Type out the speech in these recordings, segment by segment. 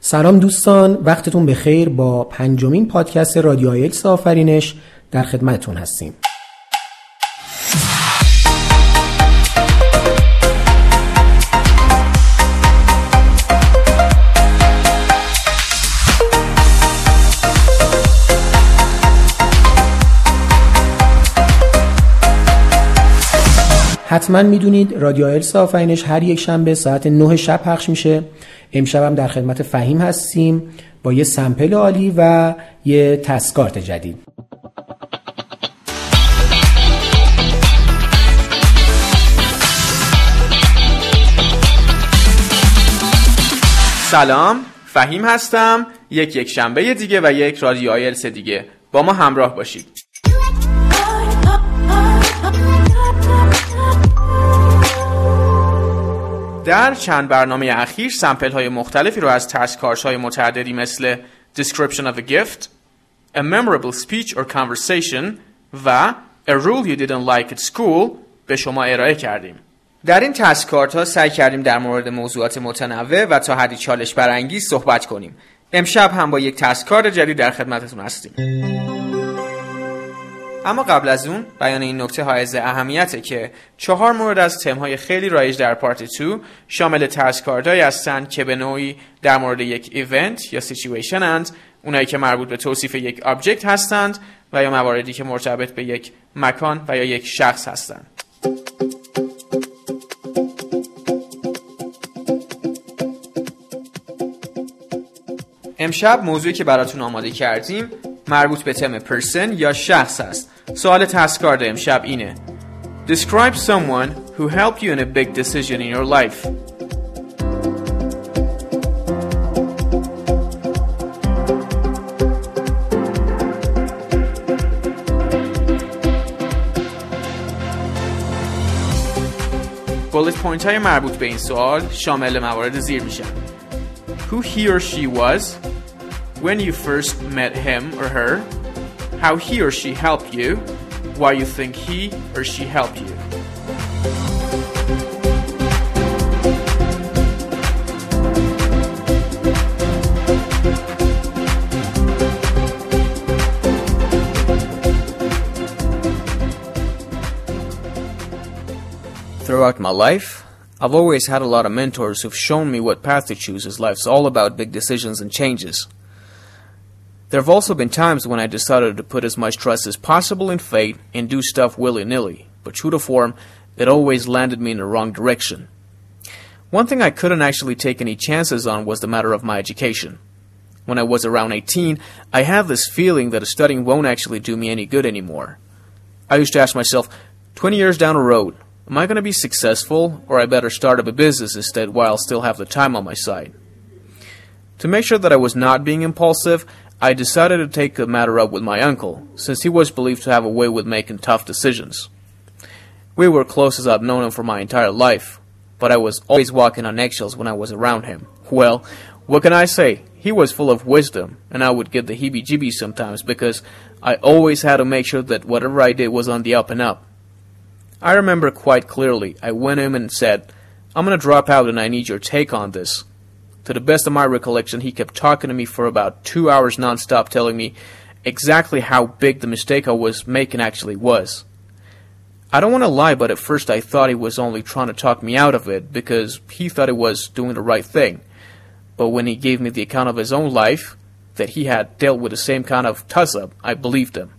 سلام دوستان وقتتون بخیر. با پنجمین پادکست رادیو ایلس آفرینش در خدمتتون هستیم. حتما می‌دونید رادیو ایلس آفرینش هر یک شنبه ساعت 9 شب پخش میشه. امشب هم در خدمت فهیم هستیم با یه سمپل عالی و یه تسکارت جدید. سلام فهیم هستم. یک یک شنبه دیگه و یک رادیو آیلس دیگه. با ما همراه باشید. در چند برنامه اخیر سمپل های مختلفی رو از تسکارش های متعددی مثل Description of a Gift, A Memorable Speech or Conversation و A Rule You Didn't Like at School به شما ارائه کردیم. در این تسکارت ها سعی کردیم در مورد موضوعات متنوع و تا حدی چالش برانگیز صحبت کنیم. امشب هم با یک تسکارت جدید در خدمتتون هستیم. اما قبل از اون بیان این نکته حائز اهمیته که چهار مورد از تمهای خیلی رایج در پارت 2 شامل تسکاردهایی هستند که به نوعی در مورد یک ایونت یا سیچویشن اند. اونایی که مربوط به توصیف یک آبجکت هستند و یا مواردی که مرتبط به یک مکان و یا یک شخص هستند. امشب موضوعی که براتون آماده کردیم مربوط به تم پرسن یا شخص است. سوال تسکارد امشب اینه. Describe someone who helped you in a big decision in your life. بولت پوینت های مربوط به این سوال شامل موارد زیر میشن. Who he or she was when you first met him or her, how he or she helped you, why you think he or she helped you. Throughout my life, I've always had a lot of mentors who've shown me what path to choose as life's all about big decisions and changes. There have also been times when I decided to put as much trust as possible in fate and do stuff willy nilly, but true to form, it always landed me in the wrong direction. One thing I couldn't actually take any chances on was the matter of my education. When I was around 18, I had this feeling that studying won't actually do me any good anymore. I used to ask myself, 20 years down the road, Am I going to be successful, or I better start up a business instead while I still have the time on my side? To make sure that I was not being impulsive, I decided to take the matter up with my uncle, since he was believed to have a way with making tough decisions. We were close as I've known him for my entire life, but I was always walking on eggshells when I was around him. Well, what can I say? He was full of wisdom, and I would get the heebie jeebies sometimes because I always had to make sure that whatever I did was on the up and up. I remember quite clearly. I went in and said, I'm going to drop out and I need your take on this. To the best of my recollection, he kept talking to me for about two hours nonstop, telling me exactly how big the mistake I was making actually was. I don't want to lie, but at first I thought he was only trying to talk me out of it because he thought he was doing the right thing. But when he gave me the account of his own life, that he had dealt with the same kind of toss up, I believed him.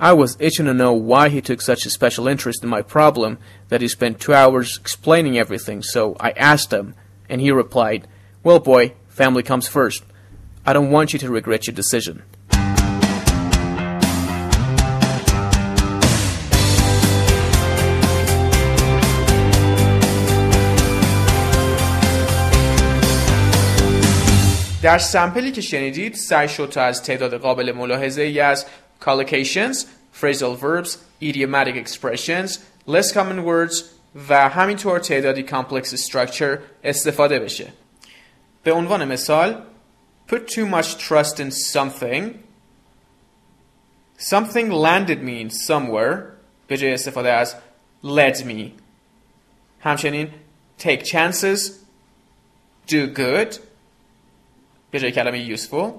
I was itching to know why he took such a special interest in my problem that he spent two hours explaining everything, so I asked him, and he replied, Well, boy, family comes first. I don't want you to regret your decision. در سمپلی که شنیدید سعی شد تا از تعداد قابل ملاحظه ای از collocations, phrasal verbs, idiomatic expressions, less common words و همینطور تعدادی complex structure استفاده بشه. به عنوان مثال put too much trust in something something landed me in somewhere به جای استفاده از led me همچنین take chances do good به جای کلمه useful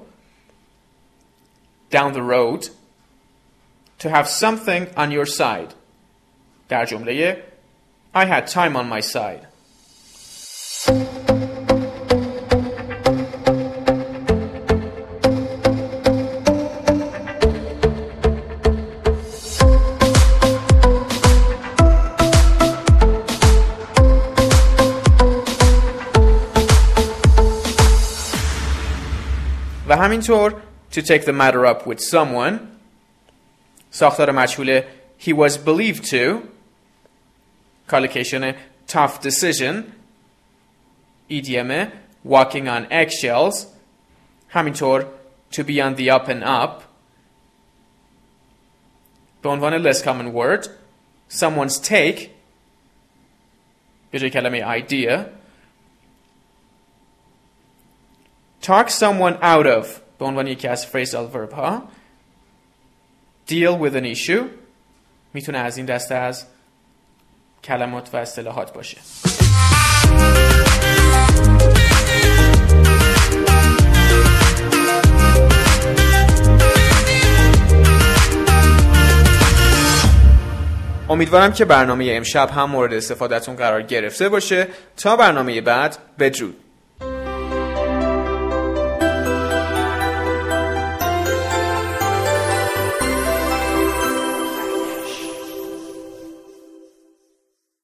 down the road to have something on your side در جمله I had time on my side همینطور to take the matter up with someone ساختار مجهول he was believed to کالکیشن tough decision idiom walking on eggshells همینطور to be on the up and up. به عنوان less common word someone's take به جای کلمه idea talk someone out of به عنوان یکی از phrasal verb ها deal with an issue می‌تونه از این دسته از کلمات و اصطلاحات باشه. امیدوارم که برنامه امشب هم مورد استفادهتون قرار گرفته باشه. تا برنامه بعد بدرود.